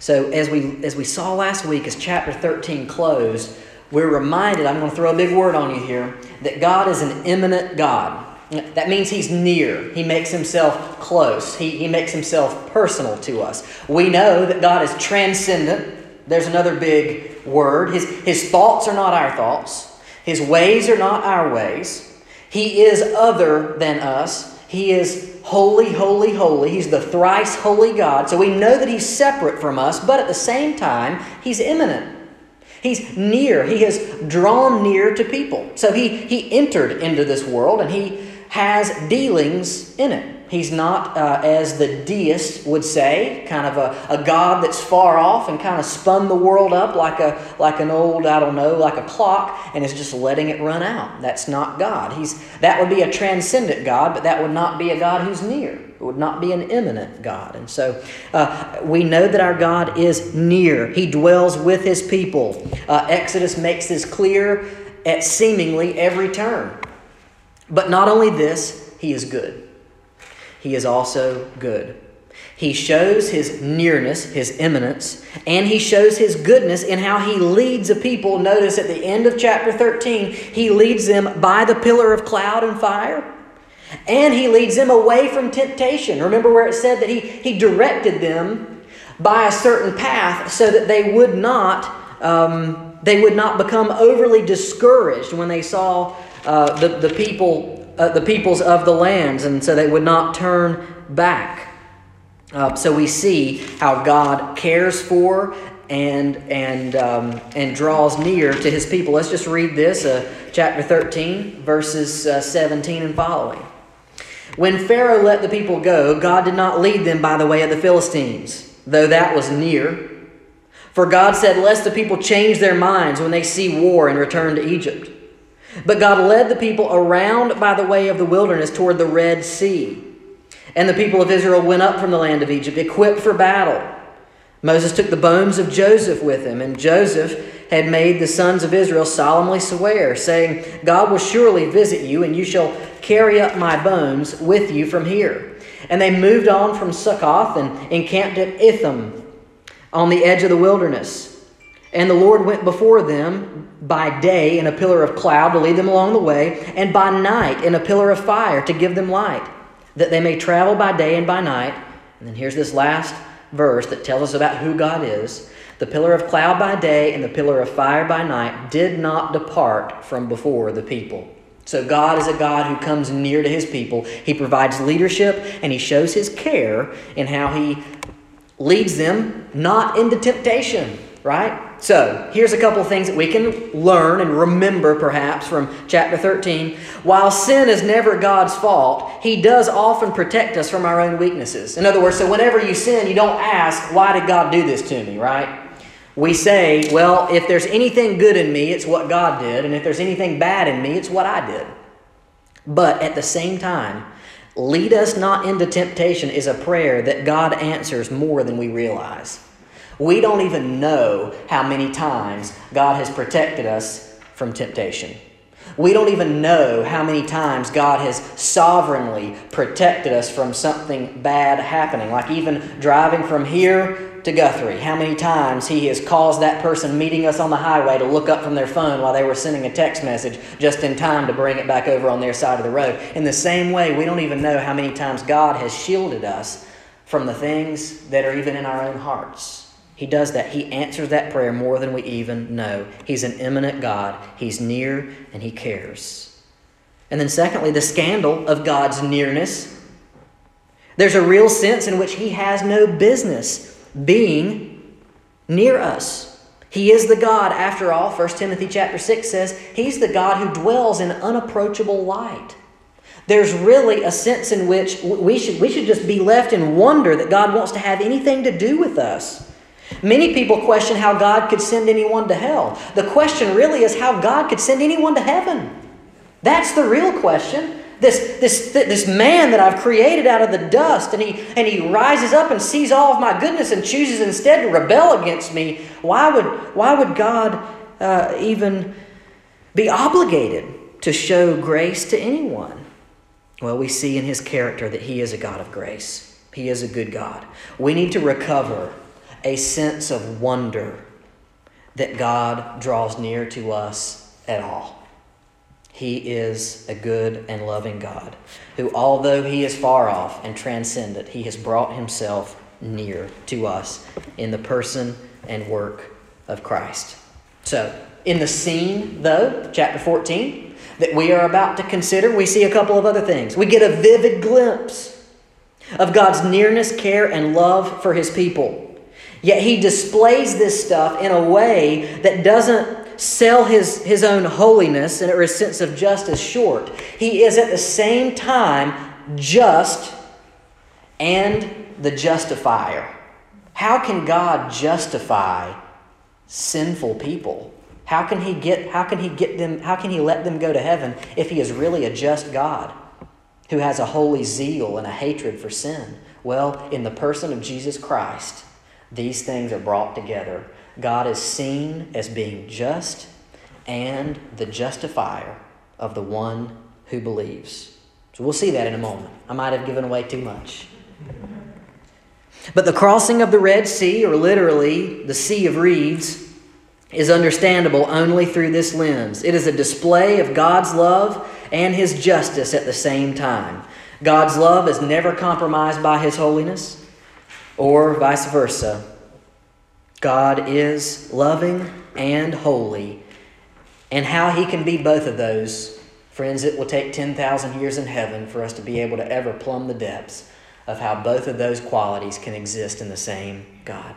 So as we as we saw last week, as chapter 13 closed, we're reminded, I'm going to throw a big word on you here, that God is an immanent God. That means he's near. He makes himself close. He, he makes himself personal to us. We know that God is transcendent. There's another big word. His, his thoughts are not our thoughts, his ways are not our ways. He is other than us. He is holy, holy, holy. He's the thrice holy God. So we know that he's separate from us, but at the same time, he's immanent. He's near. He has drawn near to people. So he, he entered into this world and he has dealings in it. He's not, uh, as the deist would say, kind of a, a God that's far off and kind of spun the world up like, a, like an old, I don't know, like a clock and is just letting it run out. That's not God. He's, that would be a transcendent God, but that would not be a God who's near. It would not be an immanent God. And so uh, we know that our God is near, He dwells with His people. Uh, Exodus makes this clear at seemingly every turn. But not only this, he is good. He is also good. He shows his nearness, his immanence, and he shows his goodness in how he leads a people. Notice at the end of chapter 13, he leads them by the pillar of cloud and fire, and he leads them away from temptation. Remember where it said that he, he directed them by a certain path so that they would not. Um, they would not become overly discouraged when they saw uh, the, the people, uh, the peoples of the lands, and so they would not turn back. Uh, so we see how God cares for and and um, and draws near to His people. Let's just read this, uh, chapter thirteen, verses uh, seventeen and following. When Pharaoh let the people go, God did not lead them by the way of the Philistines, though that was near. For God said, Lest the people change their minds when they see war and return to Egypt. But God led the people around by the way of the wilderness toward the Red Sea. And the people of Israel went up from the land of Egypt, equipped for battle. Moses took the bones of Joseph with him, and Joseph had made the sons of Israel solemnly swear, saying, God will surely visit you, and you shall carry up my bones with you from here. And they moved on from Succoth and encamped at Etham on the edge of the wilderness. And the Lord went before them by day in a pillar of cloud to lead them along the way, and by night in a pillar of fire to give them light, that they may travel by day and by night. And then here's this last verse that tells us about who God is. The pillar of cloud by day and the pillar of fire by night did not depart from before the people. So, God is a God who comes near to his people. He provides leadership and he shows his care in how he leads them not into temptation, right? So, here's a couple of things that we can learn and remember perhaps from chapter 13. While sin is never God's fault, He does often protect us from our own weaknesses. In other words, so whenever you sin, you don't ask, Why did God do this to me, right? We say, Well, if there's anything good in me, it's what God did, and if there's anything bad in me, it's what I did. But at the same time, lead us not into temptation is a prayer that God answers more than we realize. We don't even know how many times God has protected us from temptation. We don't even know how many times God has sovereignly protected us from something bad happening, like even driving from here to Guthrie. How many times He has caused that person meeting us on the highway to look up from their phone while they were sending a text message just in time to bring it back over on their side of the road. In the same way, we don't even know how many times God has shielded us from the things that are even in our own hearts. He does that. He answers that prayer more than we even know. He's an immanent God. He's near and He cares. And then, secondly, the scandal of God's nearness. There's a real sense in which He has no business being near us. He is the God, after all, 1 Timothy chapter 6 says, He's the God who dwells in unapproachable light. There's really a sense in which we should, we should just be left in wonder that God wants to have anything to do with us. Many people question how God could send anyone to hell. The question really is how God could send anyone to heaven. That's the real question. This, this, this man that I've created out of the dust, and he, and he rises up and sees all of my goodness and chooses instead to rebel against me. Why would, why would God uh, even be obligated to show grace to anyone? Well, we see in his character that he is a God of grace. He is a good God. We need to recover a sense of wonder that God draws near to us at all. He is a good and loving God who, although he is far off and transcendent, he has brought himself near to us in the person and work of Christ. So, in the scene, though, chapter 14, that we are about to consider, we see a couple of other things. We get a vivid glimpse of God's nearness, care, and love for his people. Yet he displays this stuff in a way that doesn't sell his, his own holiness or his sense of justice short. He is at the same time just and the justifier. How can God justify sinful people? How can he get how can he get them how can he let them go to heaven if he is really a just God who has a holy zeal and a hatred for sin? Well, in the person of Jesus Christ, these things are brought together God is seen as being just and the justifier of the one who believes. So we'll see that in a moment. I might have given away too much. But the crossing of the Red Sea, or literally the Sea of Reeds, is understandable only through this lens. It is a display of God's love and His justice at the same time. God's love is never compromised by His holiness, or vice versa. God is loving and holy. And how He can be both of those, friends, it will take 10,000 years in heaven for us to be able to ever plumb the depths of how both of those qualities can exist in the same God.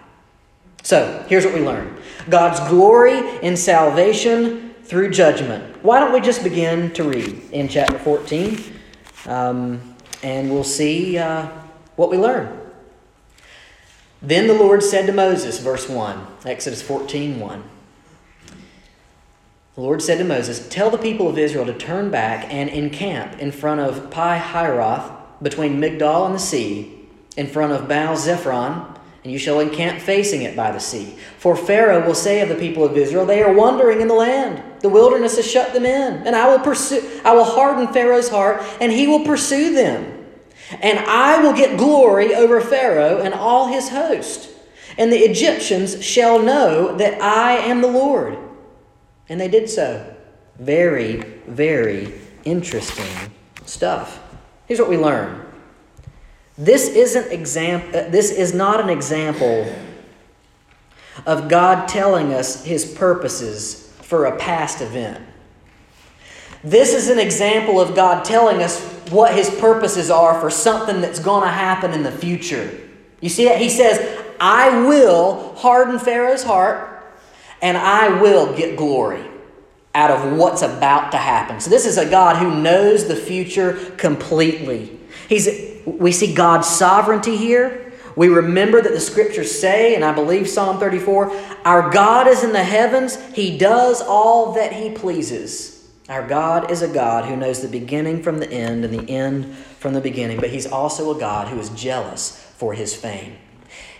So, here's what we learn God's glory in salvation through judgment. Why don't we just begin to read in chapter 14? Um, and we'll see uh, what we learn. Then the Lord said to Moses, verse 1, Exodus 14 1. The Lord said to Moses, Tell the people of Israel to turn back and encamp in front of Pi Hahiroth, between Migdol and the sea, in front of Baal Zephon, and you shall encamp facing it by the sea. For Pharaoh will say of the people of Israel, They are wandering in the land. The wilderness has shut them in, and I will pursue I will harden Pharaoh's heart, and he will pursue them. And I will get glory over Pharaoh and all his host. And the Egyptians shall know that I am the Lord. And they did so. Very, very interesting stuff. Here's what we learn. This isn't exam- uh, this is not an example of God telling us his purposes for a past event. This is an example of God telling us what his purposes are for something that's going to happen in the future. You see that? He says, I will harden Pharaoh's heart and I will get glory out of what's about to happen. So, this is a God who knows the future completely. He's, we see God's sovereignty here. We remember that the scriptures say, and I believe Psalm 34, our God is in the heavens, He does all that He pleases. Our God is a God who knows the beginning from the end and the end from the beginning, but He's also a God who is jealous for His fame.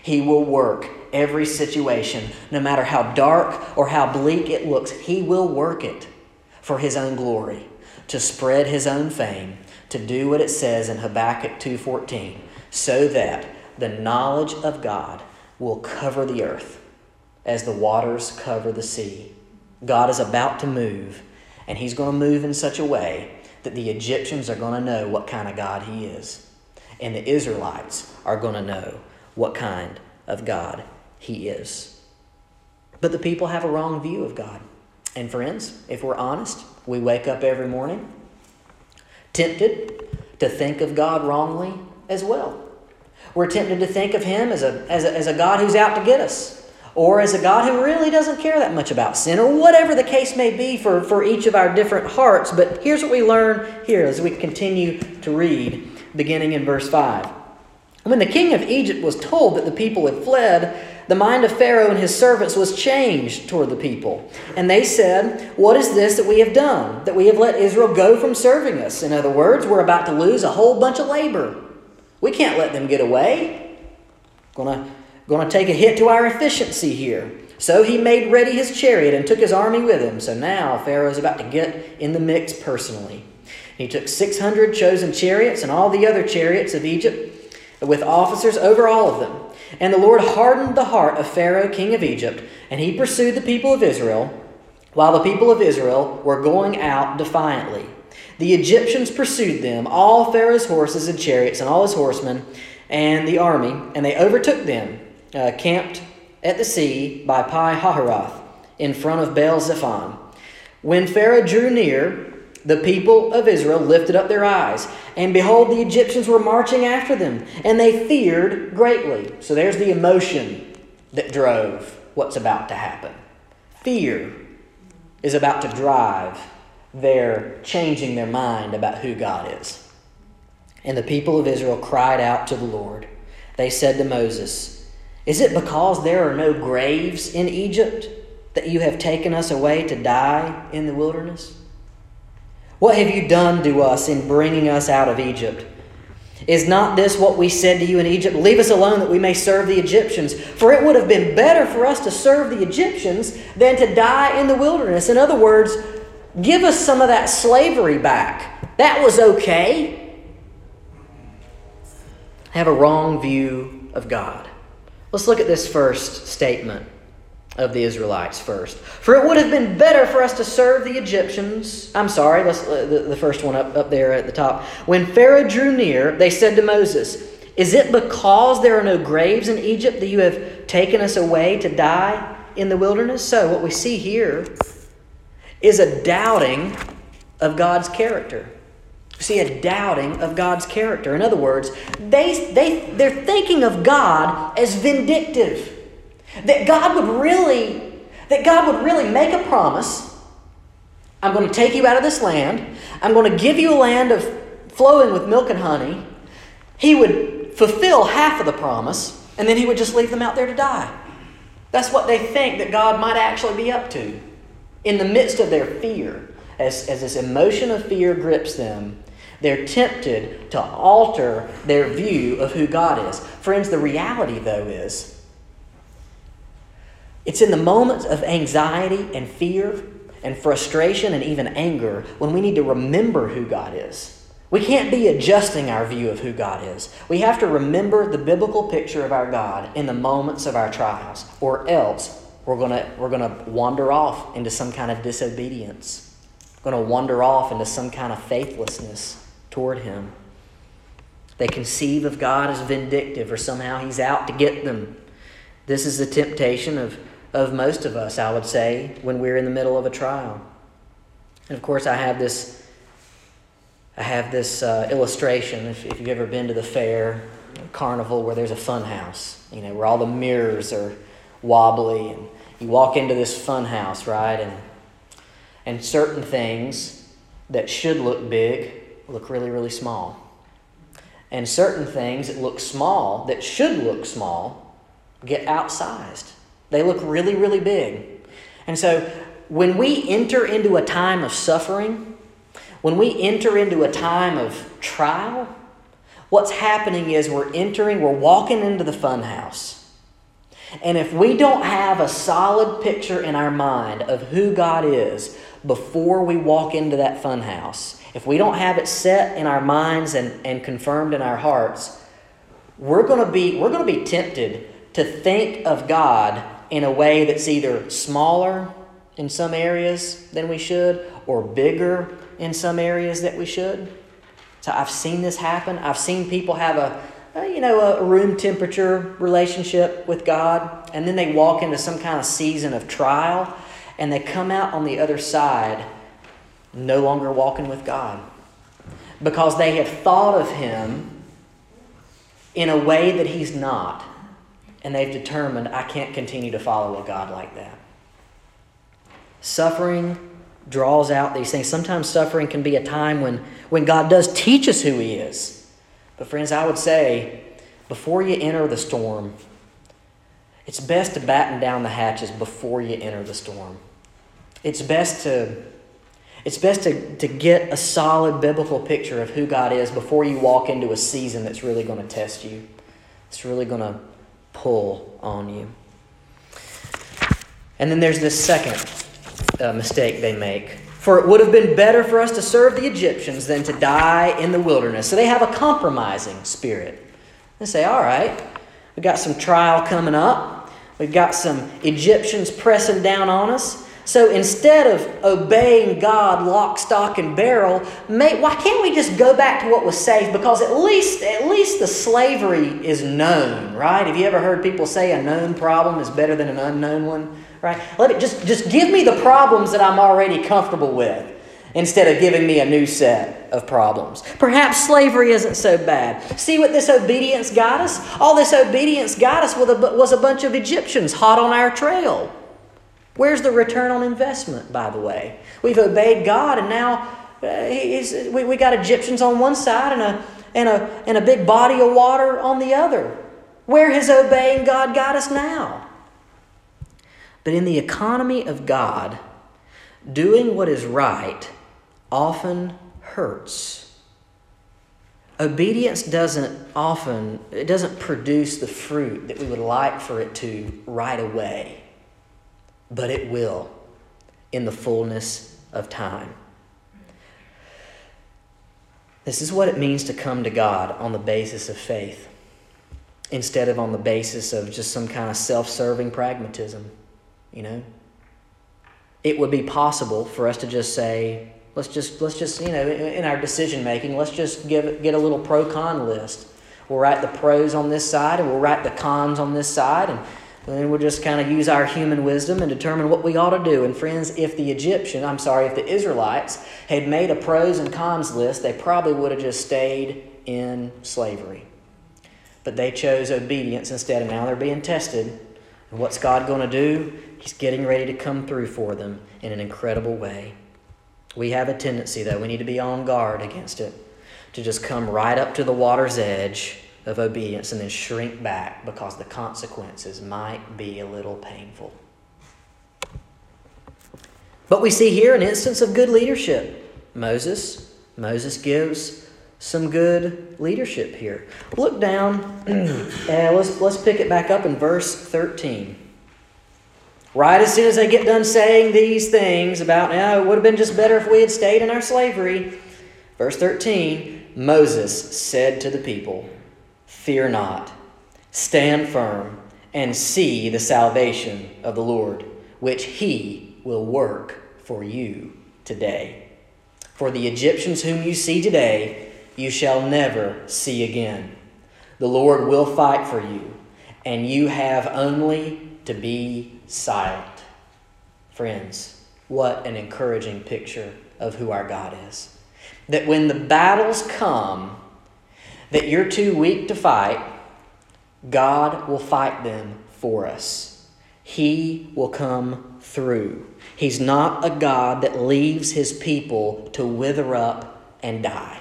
He will work every situation, no matter how dark or how bleak it looks, He will work it for His own glory, to spread His own fame, to do what it says in Habakkuk 2:14, so that the knowledge of God will cover the earth as the waters cover the sea. God is about to move and he's going to move in such a way that the Egyptians are going to know what kind of God he is. And the Israelites are going to know what kind of God he is. But the people have a wrong view of God. And friends, if we're honest, we wake up every morning tempted to think of God wrongly as well. We're tempted to think of Him as a, as a, as a God who's out to get us or as a God who really doesn't care that much about sin, or whatever the case may be for, for each of our different hearts. But here's what we learn here as we continue to read, beginning in verse 5. When the king of Egypt was told that the people had fled, the mind of Pharaoh and his servants was changed toward the people. And they said, What is this that we have done? That we have let Israel go from serving us? In other words, we're about to lose a whole bunch of labor. We can't let them get away. Gonna Going to take a hit to our efficiency here. So he made ready his chariot and took his army with him. So now Pharaoh is about to get in the mix personally. He took 600 chosen chariots and all the other chariots of Egypt with officers over all of them. And the Lord hardened the heart of Pharaoh, king of Egypt, and he pursued the people of Israel, while the people of Israel were going out defiantly. The Egyptians pursued them, all Pharaoh's horses and chariots, and all his horsemen, and the army, and they overtook them, uh, camped at the sea by Pi Hahiroth, in front of Baal Zephon. When Pharaoh drew near, the people of Israel lifted up their eyes, and behold, the Egyptians were marching after them, and they feared greatly. So there's the emotion that drove what's about to happen. Fear is about to drive their changing their mind about who God is. And the people of Israel cried out to the Lord. They said to Moses, Is it because there are no graves in Egypt that you have taken us away to die in the wilderness? What have you done to us in bringing us out of Egypt? Is not this what we said to you in Egypt? Leave us alone that we may serve the Egyptians. For it would have been better for us to serve the Egyptians than to die in the wilderness. In other words, give us some of that slavery back. That was okay. I Have a wrong view of God. Let's look at this first statement of the Israelites first. For it would have been better for us to serve the Egyptians. I'm sorry, let's, uh, the, the first one up, up there at the top. When Pharaoh drew near, they said to Moses, Is it because there are no graves in Egypt that you have taken us away to die in the wilderness? So, what we see here is a doubting of God's character. See a doubting of God's character. In other words, they, they, they're thinking of God as vindictive. That God would really, that God would really make a promise. I'm going to take you out of this land. I'm going to give you a land of flowing with milk and honey. He would fulfill half of the promise, and then he would just leave them out there to die. That's what they think that God might actually be up to. In the midst of their fear, as, as this emotion of fear grips them, they're tempted to alter their view of who God is. Friends, the reality, though, is it's in the moments of anxiety and fear and frustration and even anger when we need to remember who God is. We can't be adjusting our view of who God is. We have to remember the biblical picture of our God in the moments of our trials, or else we're going we're to wander off into some kind of disobedience. Going to wander off into some kind of faithlessness toward Him. They conceive of God as vindictive or somehow He's out to get them. This is the temptation of of most of us, I would say, when we're in the middle of a trial. And of course, I have this, I have this uh, illustration. If, if you've ever been to the fair, carnival, where there's a fun house, you know, where all the mirrors are wobbly, and you walk into this fun house, right, and and certain things that should look big look really, really small. And certain things that look small, that should look small, get outsized. They look really, really big. And so when we enter into a time of suffering, when we enter into a time of trial, what's happening is we're entering, we're walking into the funhouse. And if we don't have a solid picture in our mind of who God is before we walk into that funhouse, if we don't have it set in our minds and, and confirmed in our hearts, we're going to be we're going to be tempted to think of God in a way that's either smaller in some areas than we should or bigger in some areas that we should. So I've seen this happen. I've seen people have a, a, you know a room temperature relationship with God and then they walk into some kind of season of trial and they come out on the other side no longer walking with God because they have thought of him in a way that he's not and they've determined, I can't continue to follow a God like that. Suffering draws out these things. Sometimes suffering can be a time when, when God does teach us who He is. But, friends, I would say before you enter the storm, it's best to batten down the hatches before you enter the storm. It's best to it's best to, to get a solid biblical picture of who God is before you walk into a season that's really going to test you. It's really going to pull on you. And then there's this second uh, mistake they make. For it would have been better for us to serve the Egyptians than to die in the wilderness. So they have a compromising spirit. They say, all right, we've got some trial coming up. We've got some Egyptians pressing down on us. So instead of obeying God lock, stock, and barrel, may, why can't we just go back to what was safe? Because at least, at least the slavery is known, right? Have you ever heard people say a known problem is better than an unknown one? Right? Let it just, just give me the problems that I'm already comfortable with instead of giving me a new set of problems. Perhaps slavery isn't so bad. See what this obedience got us? All this obedience got us was a bunch of Egyptians hot on our trail. Where's the return on investment, by the way? We've obeyed God, and now uh, we, we got Egyptians on one side and a, and, a, and a big body of water on the other. Where has obeying God got us now? But in the economy of God, doing what is right often hurts. Obedience doesn't often, it doesn't produce the fruit that we would like for it to right away but it will in the fullness of time. This is what it means to come to God on the basis of faith instead of on the basis of just some kind of self serving pragmatism. You know? It would be possible for us to just say, let's just, let's just you know, in our decision making, let's just give, get a little pro con list. We'll write the pros on this side and we'll write the cons on this side. And then we'll just kind of use our human wisdom and determine what we ought to do. And friends, if the Egyptian, I'm sorry, if the Israelites had made a pros and cons list, they probably would have just stayed in slavery. But they chose obedience instead, and now they're being tested. And what's God going to do? He's getting ready to come through for them in an incredible way. We have a tendency, though, we need to be on guard against it, to just come right up to the water's edge of obedience and then shrink back because the consequences might be a little painful. But we see here an instance of good leadership. Moses, Moses gives some good leadership here. Look down, and let's, let's pick it back up in verse 13. Right as soon as they get done saying these things about, now it would have been just better if we had stayed in our slavery. Verse 13 Moses said to the people, Fear not. Stand firm and see the salvation of the Lord, which he will work for you today. For the Egyptians whom you see today, you shall never see again. The Lord will fight for you, and you have only to be silent. Friends, what an encouraging picture of who our God is. That when the battles come, that you're too weak to fight, God will fight them for us. He will come through. He's not a God that leaves his people to wither up and die.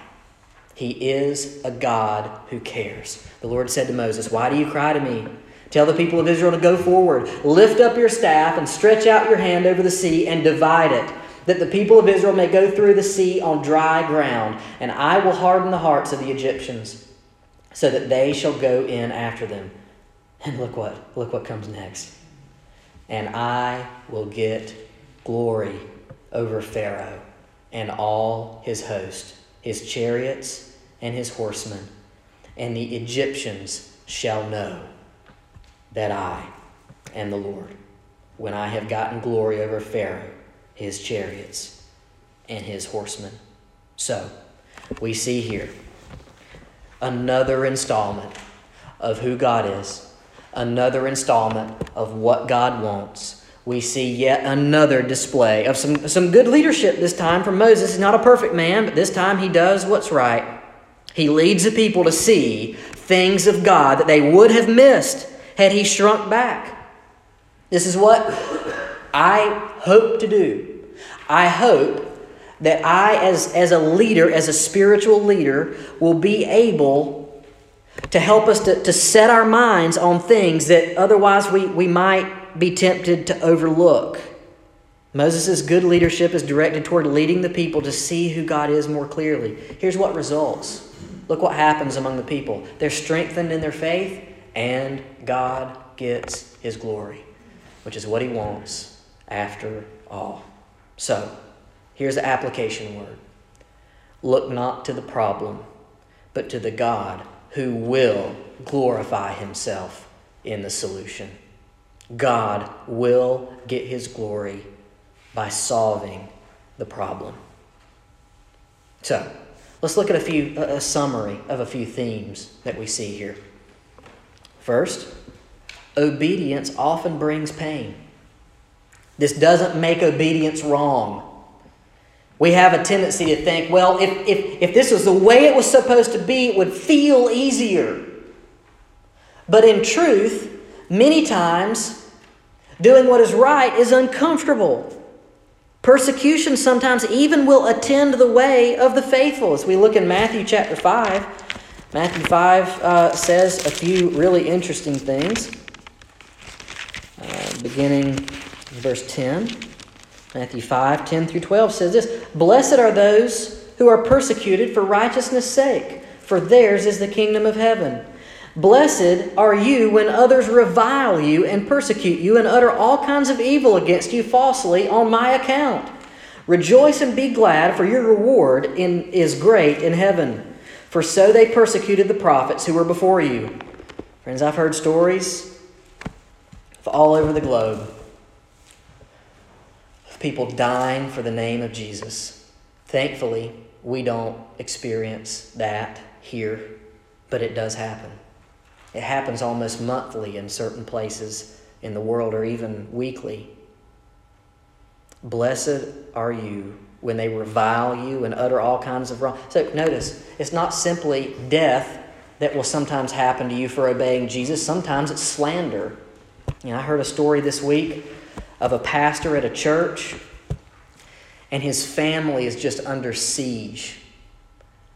He is a God who cares. The Lord said to Moses, Why do you cry to me? Tell the people of Israel to go forward. Lift up your staff and stretch out your hand over the sea and divide it, that the people of Israel may go through the sea on dry ground, and I will harden the hearts of the Egyptians, so that they shall go in after them. And look what look what comes next. And I will get glory over Pharaoh and all his host, his chariots and his horsemen, and the Egyptians shall know that I am the Lord, when I have gotten glory over Pharaoh, his chariots, and his horsemen. So, we see here another installment of who God is, another installment of what God wants. We see yet another display of some, some good leadership this time from Moses. He's not a perfect man, but this time he does what's right. He leads the people to see things of God that they would have missed had he shrunk back. This is what I hope to do. I hope that I, as, as a leader, as a spiritual leader, will be able to help us to, to set our minds on things that otherwise we, we might be tempted to overlook. Moses' good leadership is directed toward leading the people to see who God is more clearly. Here's what results. Look what happens among the people. They're strengthened in their faith, and God gets his glory, which is what he wants after all. So, here's the application word Look not to the problem, but to the God who will glorify himself in the solution. God will get his glory by solving the problem. So, let's look at a few a summary of a few themes that we see here. First, obedience often brings pain. This doesn't make obedience wrong. We have a tendency to think, well, if, if, if this was the way it was supposed to be, it would feel easier. But in truth, many times, doing what is right is uncomfortable. Persecution sometimes even will attend the way of the faithful. As we look in Matthew chapter 5, Matthew 5 uh, says a few really interesting things. Uh, beginning verse 10. Matthew 5, 10 through 12 says this Blessed are those who are persecuted for righteousness' sake, for theirs is the kingdom of heaven. Blessed are you when others revile you and persecute you and utter all kinds of evil against you falsely on my account. Rejoice and be glad, for your reward in, is great in heaven. For so they persecuted the prophets who were before you. Friends, I've heard stories all over the globe people dying for the name of Jesus. Thankfully, we don't experience that here, but it does happen. It happens almost monthly in certain places in the world or even weekly. Blessed are you when they revile you and utter all kinds of wrong. So notice, it's not simply death that will sometimes happen to you for obeying Jesus, sometimes it's slander. You know, I heard a story this week of a pastor at a church, and his family is just under siege.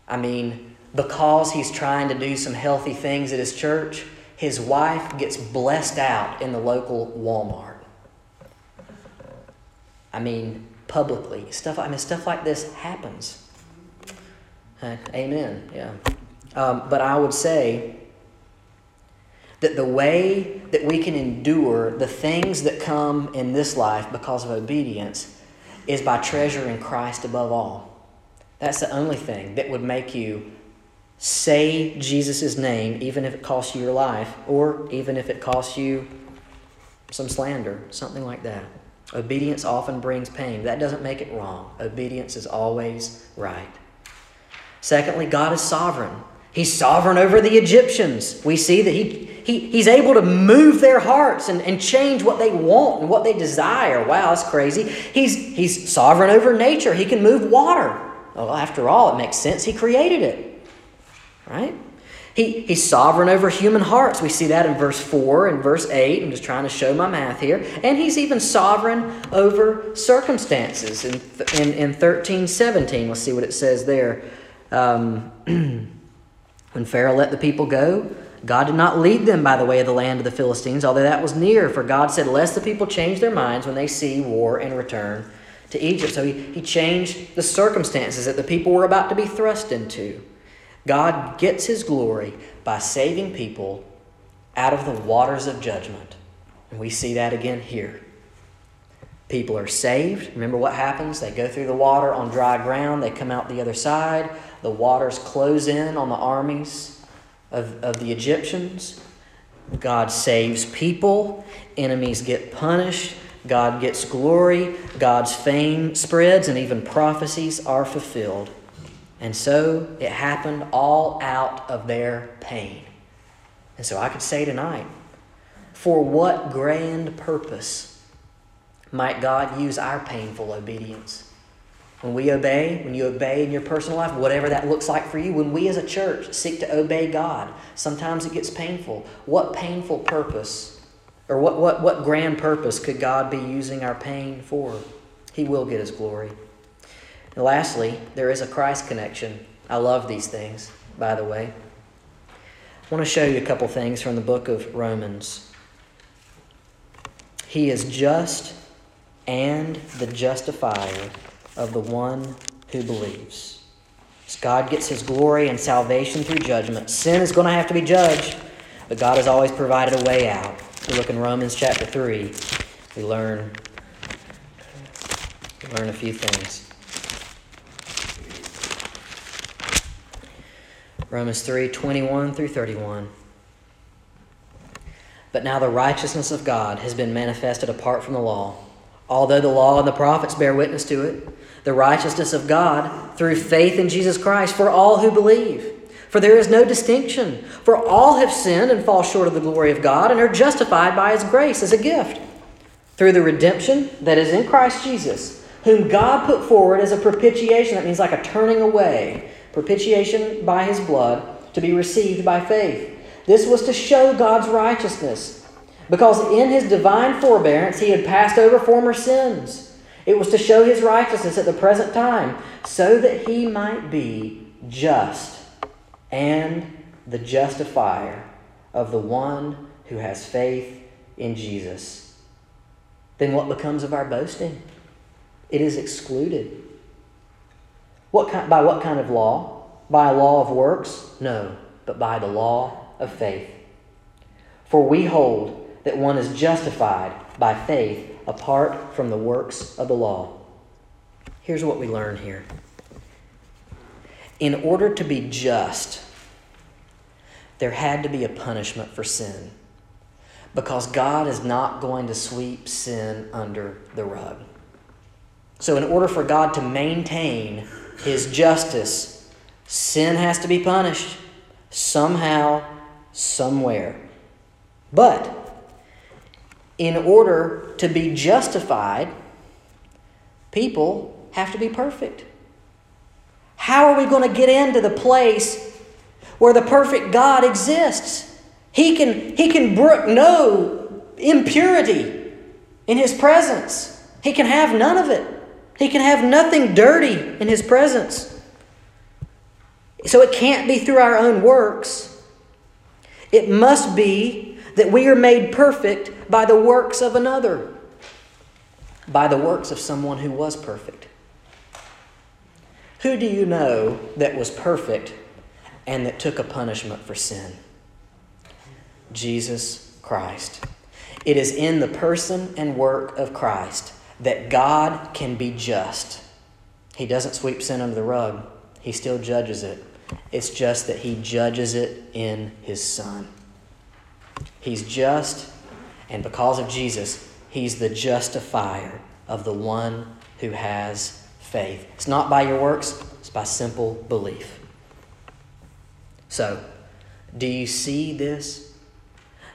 I mean, because he's trying to do some healthy things at his church, his wife gets blessed out in the local Walmart. I mean, publicly. Stuff, I mean, stuff like this happens. Amen. Yeah. Um, but I would say that the way that we can endure the things that come in this life because of obedience is by treasuring Christ above all. That's the only thing that would make you say Jesus' name, even if it costs you your life, or even if it costs you some slander, something like that. Obedience often brings pain. That doesn't make it wrong. Obedience is always right. Secondly, God is sovereign. He's sovereign over the Egyptians. We see that he, he, He's able to move their hearts and, and change what they want and what they desire. Wow, that's crazy. He's, he's sovereign over nature. He can move water. Well, after all, it makes sense. He created it right? He, he's sovereign over human hearts. We see that in verse 4 and verse 8. I'm just trying to show my math here. And he's even sovereign over circumstances in, in, in 13 17. Let's see what it says there. Um, when Pharaoh let the people go, God did not lead them by the way of the land of the Philistines, although that was near, for God said, Lest the people change their minds when they see war and return to Egypt. So he, he changed the circumstances that the people were about to be thrust into. God gets his glory by saving people out of the waters of judgment. And we see that again here. People are saved. Remember what happens? They go through the water on dry ground, they come out the other side. The waters close in on the armies of, of the Egyptians. God saves people, enemies get punished, God gets glory, God's fame spreads, and even prophecies are fulfilled. And so it happened all out of their pain. And so I could say tonight, for what grand purpose might God use our painful obedience? When we obey, when you obey in your personal life, whatever that looks like for you, when we as a church seek to obey God, sometimes it gets painful. What painful purpose, or what, what, what grand purpose could God be using our pain for? He will get his glory. And lastly, there is a Christ connection. I love these things, by the way. I want to show you a couple things from the book of Romans. He is just and the justifier of the one who believes. As God gets his glory and salvation through judgment, sin is going to have to be judged, but God has always provided a way out. We look in Romans chapter 3, we learn, we learn a few things. Romans 3 21 through 31. But now the righteousness of God has been manifested apart from the law. Although the law and the prophets bear witness to it, the righteousness of God through faith in Jesus Christ for all who believe. For there is no distinction, for all have sinned and fall short of the glory of God and are justified by his grace as a gift through the redemption that is in Christ Jesus, whom God put forward as a propitiation. That means like a turning away, propitiation by his blood to be received by faith. This was to show God's righteousness, because in his divine forbearance he had passed over former sins. It was to show his righteousness at the present time, so that he might be just and the justifier of the one who has faith in Jesus. Then what becomes of our boasting? It is excluded. What kind, by what kind of law? By a law of works? No, but by the law of faith. For we hold that one is justified by faith apart from the works of the law. Here's what we learn here. In order to be just, there had to be a punishment for sin because God is not going to sweep sin under the rug. So, in order for God to maintain his justice, sin has to be punished somehow somewhere. But in order to be justified, people have to be perfect. How are we going to get into the place where the perfect God exists? He can, he can brook no impurity in His presence. He can have none of it. He can have nothing dirty in His presence. So it can't be through our own works. It must be that we are made perfect by the works of another, by the works of someone who was perfect. Who do you know that was perfect and that took a punishment for sin? Jesus Christ. It is in the person and work of Christ that God can be just. He doesn't sweep sin under the rug, He still judges it. It's just that he judges it in his Son. He's just, and because of Jesus, he's the justifier of the one who has faith. It's not by your works, it's by simple belief. So, do you see this?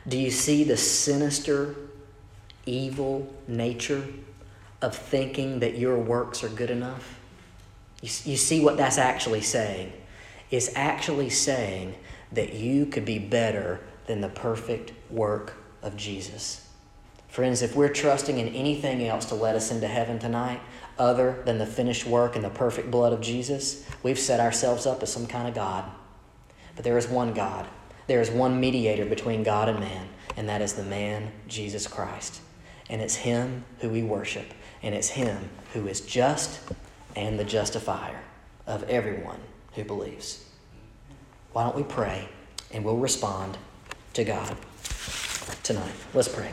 Do you see the sinister, evil nature of thinking that your works are good enough? You, you see what that's actually saying is actually saying that you could be better than the perfect work of Jesus. Friends, if we're trusting in anything else to let us into heaven tonight, other than the finished work and the perfect blood of Jesus, we've set ourselves up as some kind of God. But there is one God. There is one mediator between God and man, and that is the man, Jesus Christ. And it's Him who we worship, and it's Him who is just and the justifier of everyone who believes. Why don't we pray and we'll respond to God tonight? Let's pray.